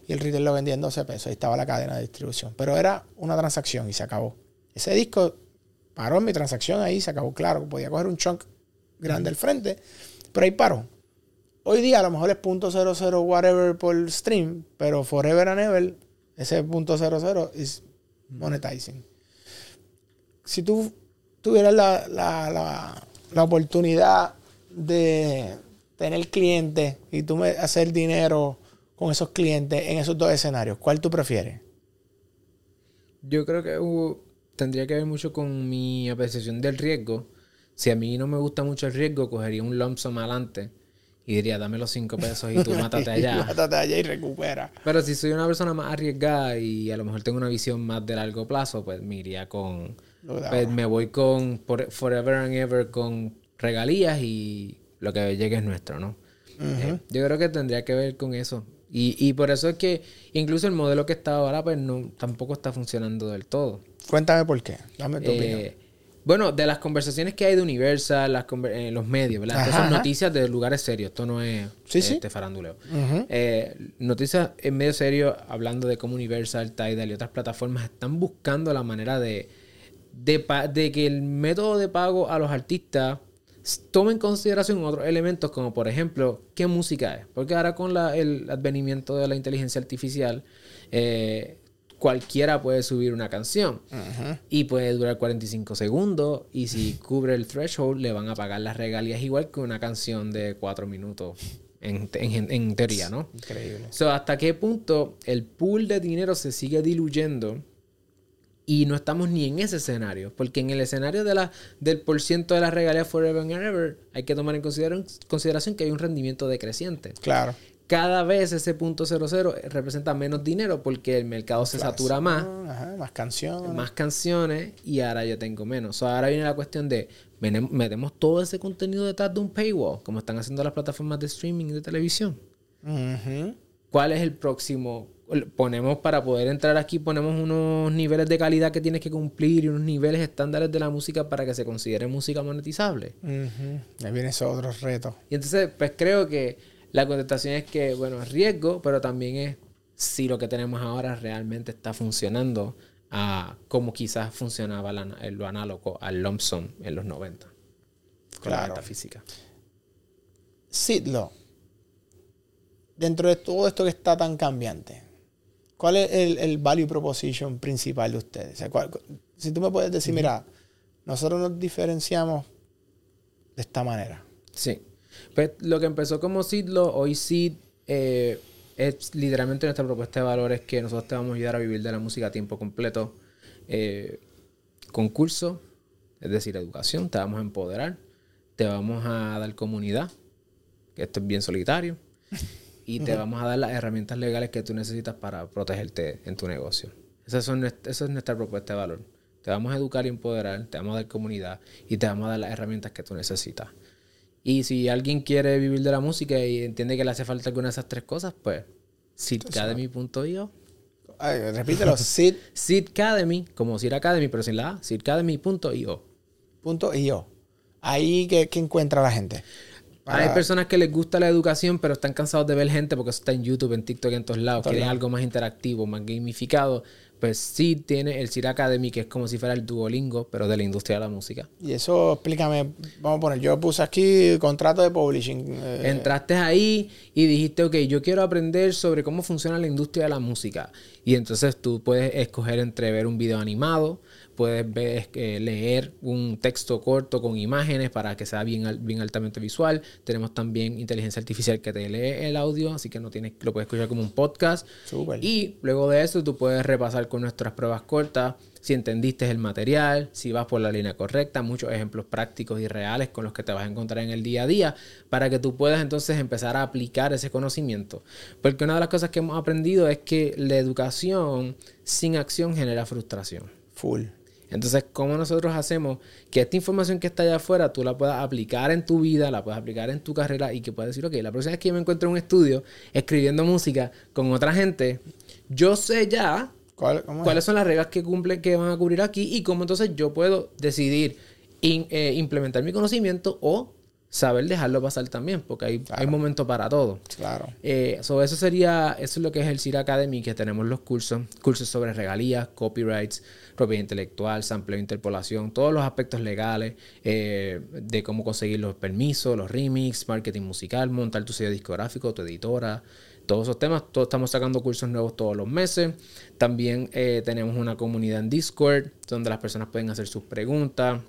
y el retail lo vendía en 12 pesos, ahí estaba la cadena de distribución. Pero era una transacción y se acabó. Ese disco paró en mi transacción ahí, se acabó, claro, podía coger un chunk grande al frente, pero ahí paró. Hoy día a lo mejor es .00 whatever por stream, pero forever and ever ese punto 00 es monetizing. Si tú tuvieras la, la, la, oportunidad de tener clientes y tú hacer dinero con esos clientes en esos dos escenarios, ¿cuál tú prefieres? Yo creo que tendría que ver mucho con mi apreciación del riesgo. Si a mí no me gusta mucho el riesgo, cogería un lump sum adelante y diría, dame los cinco pesos y tú mátate allá. mátate allá y recupera. Pero si soy una persona más arriesgada y a lo mejor tengo una visión más de largo plazo, pues me iría con... Pues me voy con Forever and Ever con regalías y lo que llegue es nuestro, ¿no? Eh, yo creo que tendría que ver con eso. Y, y por eso es que incluso el modelo que está ahora, pues no, tampoco está funcionando del todo. Cuéntame por qué. Dame tu opinión. Bueno, de las conversaciones que hay de Universal, las en eh, los medios, ¿verdad? Estas son noticias de lugares serios. Esto no es este faranduleo. Eh, noticias en medio serio hablando de cómo Universal, Tidal y otras plataformas están buscando la manera de, de, que el método de pago a los artistas tome en consideración otros elementos como por ejemplo qué música es. Porque ahora con el advenimiento de la inteligencia artificial, eh, cualquiera puede subir una canción y puede durar 45 segundos y si cubre el threshold le van a pagar las regalías igual que una canción de 4 minutos en, teoría, ¿no? Increíble. So, ¿Hasta qué punto el pool de dinero se sigue diluyendo y no estamos ni en ese escenario? Porque en el escenario de la, del por ciento de las regalías forever and ever hay que tomar en consideración que hay un rendimiento decreciente. Claro cada vez ese punto 00 representa menos dinero porque el mercado se satura más. más canciones. Más canciones y ahora yo tengo menos. ahora viene la cuestión de, metemos todo ese contenido detrás de un paywall, como están haciendo las plataformas de streaming y de televisión. ¿Cuál es el próximo? Ponemos para poder entrar aquí, ponemos unos niveles de calidad que tienes que cumplir y unos niveles estándares de la música para que se considere música monetizable. Ahí viene ese otro reto. Y entonces, pues creo que la contestación es que, bueno, es riesgo, pero también es si lo que tenemos ahora realmente está funcionando a como quizás funcionaba lo análogo al lump sum en los 90 con la metafísica. Sidlo, dentro de todo esto que está tan cambiante, ¿cuál es el, value proposition principal de ustedes? si tú me puedes decir, mira, nosotros nos diferenciamos de esta manera. Sí. Pues lo que empezó como Sidlo, hoy Sid eh, es literalmente nuestra propuesta de valores que nosotros te vamos a ayudar a vivir de la música a tiempo completo. Eh, concurso, es decir, educación, te vamos a empoderar, te vamos a dar comunidad, que esto es bien solitario. Y te vamos a dar las herramientas legales que tú necesitas para protegerte en tu negocio. Esa, son, esa es nuestra propuesta de valor. Te vamos a educar y empoderar, te vamos a dar comunidad y te vamos a dar las herramientas que tú necesitas. Y si alguien quiere vivir de la música y entiende que le hace falta alguna de esas tres cosas, pues seedacademy.io. Repítelo, seed. Seedacademy, como Seed Academy, pero sin la A, seedacademy.io. Punto .io. Ahí que, encuentra la gente. Hay personas que les gusta la educación, pero están cansados de ver gente porque eso está en YouTube, en TikTok, en todos lados. Quieren algo más interactivo, más gamificado pues sí tiene el CIR Academy, que es como si fuera el Duolingo, pero de la industria de la música. Y eso, explícame, vamos a poner, yo puse aquí contrato de publishing. Eh. Entraste ahí y dijiste, ok, yo quiero aprender sobre cómo funciona la industria de la música. Y entonces tú puedes escoger entre ver un video animado, puedes ver, leer un texto corto con imágenes para que sea bien, bien altamente visual. Tenemos también inteligencia artificial que te lee el audio, así que no tienes, lo puedes escuchar como un podcast. Y luego de eso tú puedes repasar con nuestras pruebas cortas si entendiste el material, si vas por la línea correcta, muchos ejemplos prácticos y reales con los que te vas a encontrar en el día a día, para que tú puedas entonces empezar a aplicar ese conocimiento. Porque una de las cosas que hemos aprendido es que la educación sin acción genera frustración. Full. Entonces, ¿cómo nosotros hacemos que esta información que está allá afuera tú la puedas aplicar en tu vida, la puedas aplicar en tu carrera y que puedas decir, ok, la próxima vez que yo me encuentro en un estudio escribiendo música con otra gente, yo sé ya cuáles son las reglas que cumplen, que van a cubrir aquí y cómo entonces yo puedo decidir eh, implementar mi conocimiento o saber dejarlo pasar también, porque hay, hay momentos para todo. Claro. Eh, eso sería, eso es lo que es el CIR Academy, que tenemos los cursos, cursos sobre regalías, copyrights, propiedad intelectual, sampleo, interpolación, todos los aspectos legales eh, de cómo conseguir los permisos, los remix, marketing musical, montar tu sello discográfico, tu editora, todos esos temas. Todos estamos sacando cursos nuevos todos los meses. También eh, tenemos una comunidad en Discord donde las personas pueden hacer sus preguntas.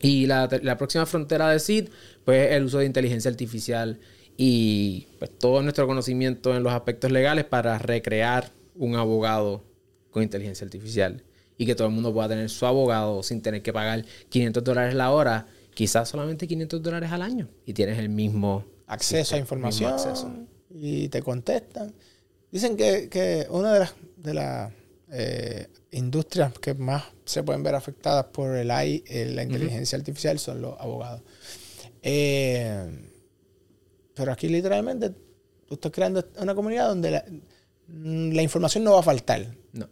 Y la, próxima frontera de SID, pues el uso de inteligencia artificial y pues, todo nuestro conocimiento en los aspectos legales para recrear un abogado con inteligencia artificial y que todo el mundo pueda tener su abogado sin tener que pagar 500 dólares la hora, quizás solamente 500 dólares al año y tienes el mismo acceso a información y te contestan. Dicen que, una de las, de las eh, industrias que más se pueden ver afectadas por el AI, eh, la inteligencia artificial, son los abogados. Eh, pero aquí literalmente tú estás creando una comunidad donde la, información no va a faltar. No.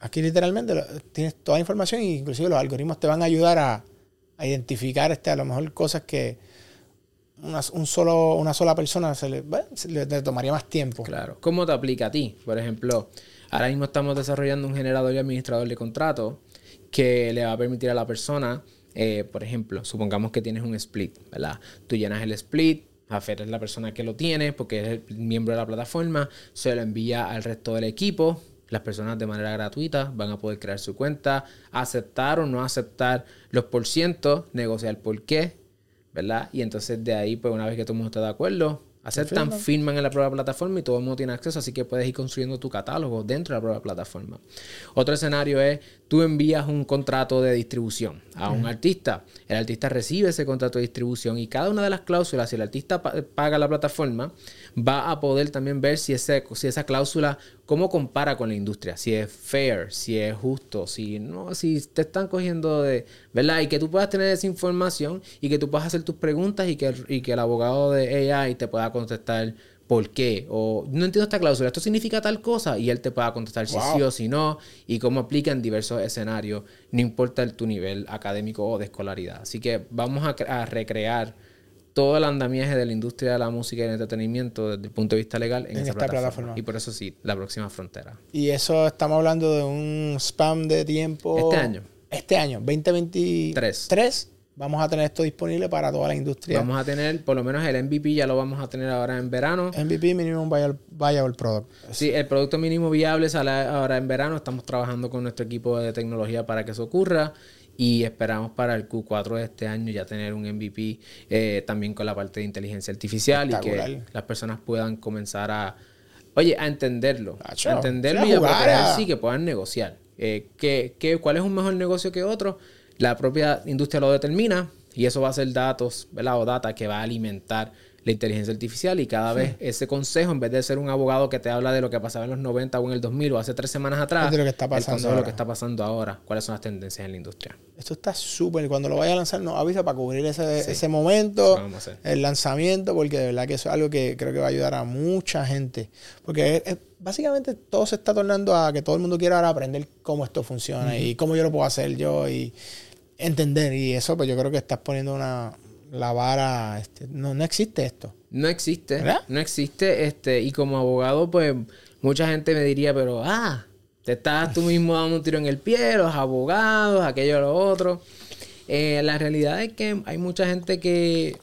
Aquí literalmente tienes toda la información e inclusive los algoritmos te van a ayudar a, identificar este, a lo mejor cosas que una, un solo, una sola persona se le, le, tomaría más tiempo. Claro. ¿Cómo te aplica a ti? Por ejemplo, Ahora mismo estamos desarrollando un generador y administrador de contratos que le va a permitir a la persona, eh, por ejemplo, supongamos que tienes un split, ¿verdad? Tú llenas el split, Jafet es la persona que lo tiene porque es el miembro de la plataforma, se lo envía al resto del equipo. Las personas de manera gratuita van a poder crear su cuenta, aceptar o no aceptar los por cientos, negociar por qué, ¿verdad? Y entonces de ahí, pues una vez que todo el mundo de acuerdo, Aceptan, firman en la prueba plataforma y todo el mundo tiene acceso, así que puedes ir construyendo tu catálogo dentro de la prueba plataforma. Otro escenario es, tú envías un contrato de distribución a un artista, el artista recibe ese contrato de distribución y cada una de las cláusulas, si el artista paga la plataforma, va a poder también ver si, ese, si esa cláusula, cómo compara con la industria, si es fair, si es justo, si no, si te están cogiendo de, ¿verdad? Y que tú puedas tener esa información y que tú puedas hacer tus preguntas y que, y que el abogado de AI te pueda contestar por qué, o no entiendo esta cláusula, esto significa tal cosa, y él te pueda contestar si sí o si no, y cómo aplica en diversos escenarios, no importa tu nivel académico o de escolaridad. Así que vamos a recrear todo el andamiaje de la industria de la música y el entretenimiento desde el punto de vista legal en, esta plataforma. Y por eso sí, la próxima frontera. Y eso estamos hablando de un spam de tiempo. Este año. Este año, 2023. Vamos a tener esto disponible para toda la industria. Vamos a tener, por lo menos el MVP ya lo vamos a tener ahora en verano. MVP, Minimum Viable, Product. Sí, el producto mínimo viable sale ahora en verano. Estamos trabajando con nuestro equipo de tecnología para que eso ocurra y esperamos para el Q4 de este año ya tener un MVP eh, también con la parte de inteligencia artificial y que las personas puedan comenzar a, oye, a entenderlo, a entenderlo y a sí, que puedan negociar. Eh, ¿qué, cuál es un mejor negocio que otro? La propia industria lo determina y eso va a ser datos, ¿verdad? O data que va a alimentar la inteligencia artificial y cada vez ese consejo, en vez de ser un abogado que te habla de lo que pasaba en los 90 o en el 2000 o hace tres semanas atrás, de lo que está el pasando de lo ahora. que está pasando ahora, cuáles son las tendencias en la industria. Esto está súper. Cuando lo vaya a lanzar, nos avisa para cubrir ese, ese momento, el lanzamiento, porque de verdad que eso es algo que creo que va a ayudar a mucha gente. Porque es- es- básicamente todo se está tornando a que todo el mundo quiere ahora aprender cómo esto funciona y cómo yo lo puedo hacer yo y entender. Y eso, pues yo creo que estás poniendo una la vara. Este, no, no existe esto. No existe, ¿Verdad? no existe, este, y como abogado, pues, mucha gente me diría, pero, ah, te estás tú mismo dando un tiro en el pie, los abogados, aquello, lo otro. Eh, la realidad es que hay mucha gente que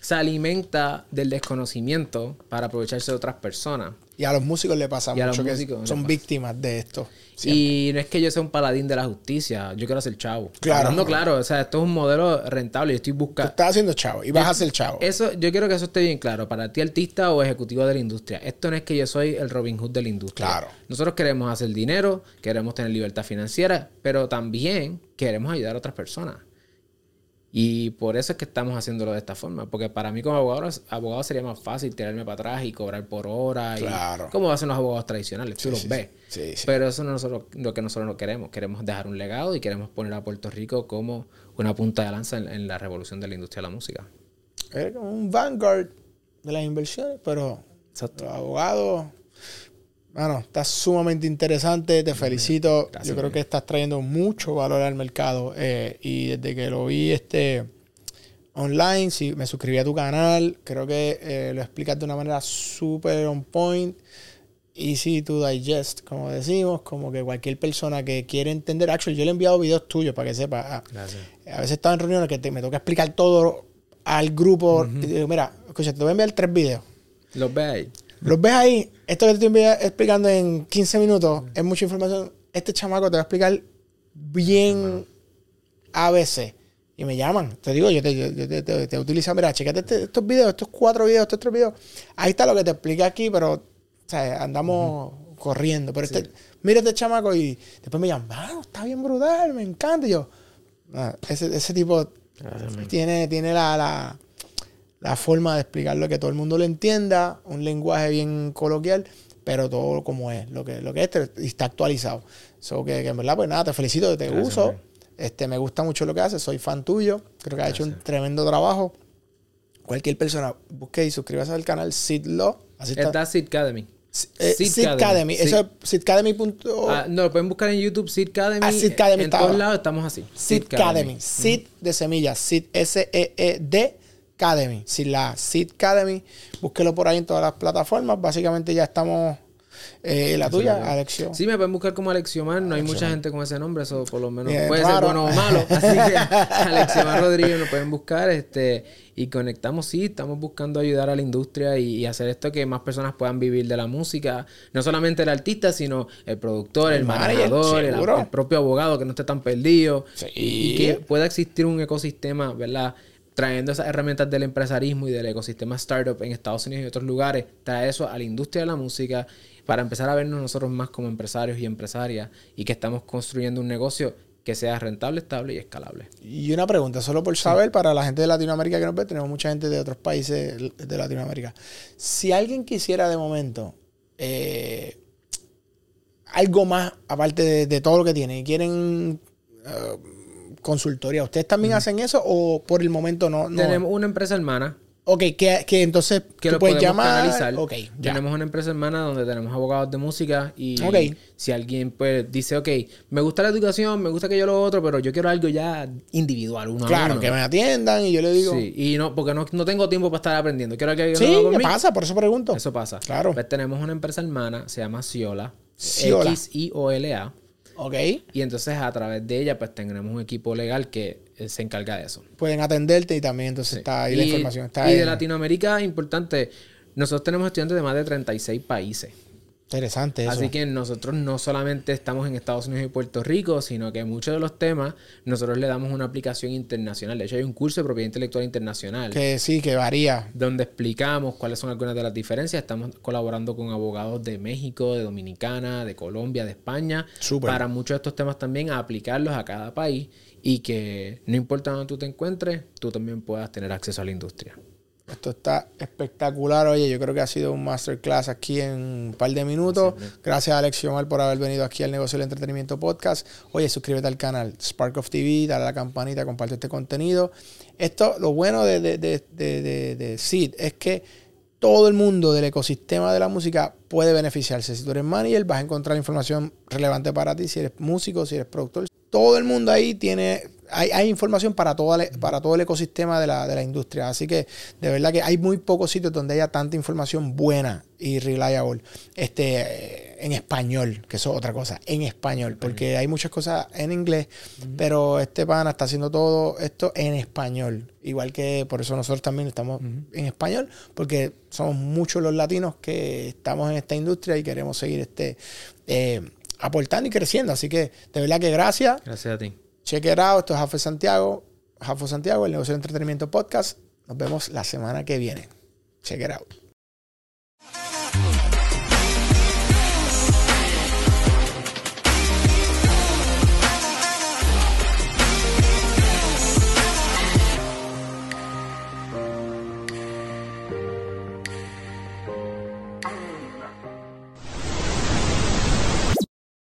se alimenta del desconocimiento para aprovecharse de otras personas. Y a los músicos le pasa Y a los mucho que son víctimas de esto. Y no es que yo sea un paladín de la justicia, yo quiero ser chavo. Claro. Hablando claro, o sea, esto es un modelo rentable, yo estoy Tú buscando... estás haciendo chavo y vas a ser chavo. Eso, yo quiero que eso esté bien claro. Para ti, artista o ejecutivo de la industria. Esto no es que yo soy el Robin Hood de la industria. Claro. Nosotros queremos hacer dinero, queremos tener libertad financiera, pero también queremos ayudar a otras personas. Y por eso es que estamos haciéndolo de esta forma. Porque para mí como abogado, abogado sería más fácil tirarme para atrás y cobrar por hora. y- Claro. como hacen los abogados tradicionales. Tú los sí, ves. sí, sí. Pero eso no es nosotros- lo que nosotros no queremos. Queremos dejar un legado y queremos poner a Puerto Rico como una punta de lanza en- en la revolución de la industria de la música. Como un vanguard de las inversiones, pero Exacto. los abogados. Bueno, está sumamente interesante, te felicito. Gracias, Yo creo que estás trayendo mucho valor al mercado. eh, y desde que lo vi este online, sí, me suscribí a tu canal. Creo que eh, lo explicas de una manera súper on point. Easy to digest, como decimos, como que cualquier persona que quiere entender. Actually, yo le he enviado videos tuyos para que sepa. ah, Gracias. a veces estaba en reuniones que te- me toca explicar todo al grupo. Y digo, mira, escucha, te voy a enviar tres videos. Los ve ahí. Los ves ahí, esto que te estoy explicando en 15 minutos es mucha información. Este chamaco te va a explicar bien ABC. Y me llaman. Te digo, yo te, yo- yo te, te, te utilizo, mira, checate este- estos videos, estos cuatro videos, estos tres videos. Ahí está lo que te expliqué aquí, pero o sea, andamos corriendo. Pero este, mira este chamaco y después me llaman, "Mano, está bien brutal, me encanta. Y yo, "Ah, ese, ese tipo tiene, tiene la, la, la forma de explicarlo que todo el mundo lo entienda, un lenguaje bien coloquial, pero todo como es, lo que, lo que es y está actualizado. So que, que en verdad, pues nada, te felicito, te Gracias, uso. man. Este, me gusta mucho lo que haces, soy fan tuyo, creo que has hecho un tremendo trabajo. Cualquier persona, busque y suscríbase al canal Sid Law. Así está. Seed Academy. Eh, Seed Sid Academy. Sí. Eso es sidcademy.com. Ah, no, lo pueden buscar en YouTube, Seed Academy. Ah, Seed Academy En todos lados estamos así. Seed Academy. Seed de semillas. Seed S-E-E-D Academy. Sin la Seed Academy. Búsquelo por ahí en todas las plataformas. Básicamente ya estamos. eh, la tuya, Alexio. Sí, me pueden buscar como Alexiomar. No hay mucha gente con ese nombre, eso por lo menos Bien puede raro. ser bueno o malo. Así que Alexiomar Rodríguez lo pueden buscar este y conectamos. Sí, estamos buscando ayudar a la industria y, y hacer esto que más personas puedan vivir de la música. No solamente el artista, sino el productor, el, manejador, el, propio abogado que no esté tan perdido. Sí. Y, y que pueda existir un ecosistema, ¿verdad? Trayendo esas herramientas del empresarismo y del ecosistema startup en Estados Unidos y otros lugares, traer eso a la industria de la música para empezar a vernos nosotros más como empresarios y empresarias y que estamos construyendo un negocio que sea rentable, estable y escalable. Y una pregunta, solo por saber, para la gente de Latinoamérica que nos ve, tenemos mucha gente de otros países de Latinoamérica. Si alguien quisiera de momento eh, algo más, aparte de, de todo lo que tienen, y quieren eh, consultoría, ¿ustedes también hacen eso o por el momento no? no? Tenemos una empresa hermana Ok, que, que entonces que tú lo puedes llamar. canalizar. Ok, ya. Tenemos una empresa hermana donde tenemos abogados de música y si alguien pues dice, ok, me gusta la educación, me gusta que yo lo otro, pero yo quiero algo ya individual, uno a Claro, uno. que me atiendan y yo le digo. Sí, y no, porque no, no tengo tiempo para estar aprendiendo. Quiero que alguien Sí, lo haga por ¿qué mí. pasa? Por eso pregunto. Eso pasa. Claro. Pues tenemos una empresa hermana, se llama Ciola. Ciola. X-I-O-L-A. Ok. Y entonces a través de ella, pues tenemos un equipo legal que eh, se encarga de eso. Pueden atenderte y también entonces está ahí la Y- información. Está y ahí. de Latinoamérica, importante, nosotros tenemos estudiantes de más de 36 países. Interesante eso. Así que nosotros no solamente estamos en Estados Unidos y Puerto Rico, sino que muchos de los temas nosotros le damos una aplicación internacional. De hecho, hay un curso de propiedad intelectual internacional Que sí, que varía. donde explicamos cuáles son algunas de las diferencias. Estamos colaborando con abogados de México, de Dominicana, de Colombia, de España, Súper. para muchos de estos temas también a aplicarlos a cada país y que no importa donde tú te encuentres, tú también puedas tener acceso a la industria. Esto está espectacular. Oye, yo creo que ha sido un masterclass aquí en un par de minutos. Gracias a Alex Omar por haber venido aquí al Negocio del Entretenimiento Podcast. Oye, suscríbete al canal Spark of TV, dale a la campanita, comparte este contenido. Esto, lo bueno de, de, de, de, de Seed es que todo el mundo del ecosistema de la música puede beneficiarse. Si tú eres manager, vas a encontrar información relevante para ti. Si eres músico, si eres productor, todo el mundo ahí tiene hay, información para, para todo el ecosistema de la, industria. Así que de verdad que hay muy pocos sitios donde haya tanta información buena y reliable este, en español, que eso es otra cosa, en español, porque hay muchas cosas en inglés, pero este pana está haciendo todo esto en español. Igual que por eso nosotros también estamos en español, porque somos muchos los latinos que estamos en esta industria y queremos seguir este... Eh, aportando y creciendo. Así que de verdad que gracias. Gracias a ti. Check it out. Esto es Jafo Santiago. Jafo Santiago, el negocio de entretenimiento podcast. Nos vemos la semana que viene. Check it out.